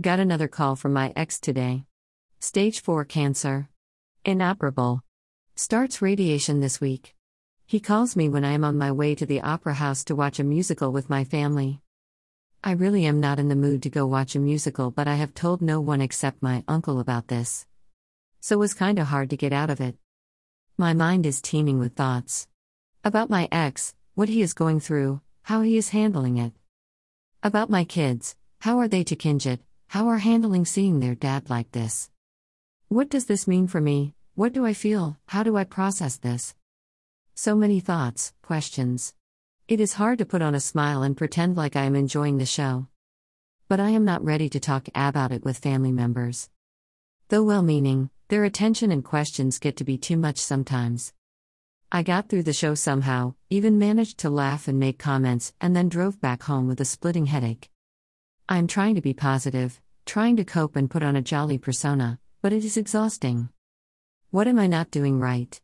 Got another call from my ex today. Stage 4 cancer. Inoperable. Starts radiation this week. He calls me when I am on my way to the opera house to watch a musical with my family. I really am not in the mood to go watch a musical, but I have told no one except my uncle about this. So it was kinda hard to get out of it. My mind is teeming with thoughts. About my ex, what he is going through, how he is handling it. About my kids, how are they to Kinjit, how are handling seeing their dad like this? What does this mean for me? What do I feel? How do I process this? So many thoughts, questions. It is hard to put on a smile and pretend like I am enjoying the show. But I am not ready to talk about it with family members. Though well meaning, their attention and questions get to be too much sometimes. I got through the show somehow, even managed to laugh and make comments, and then drove back home with a splitting headache. I'm trying to be positive, trying to cope and put on a jolly persona, but it is exhausting. What am I not doing right?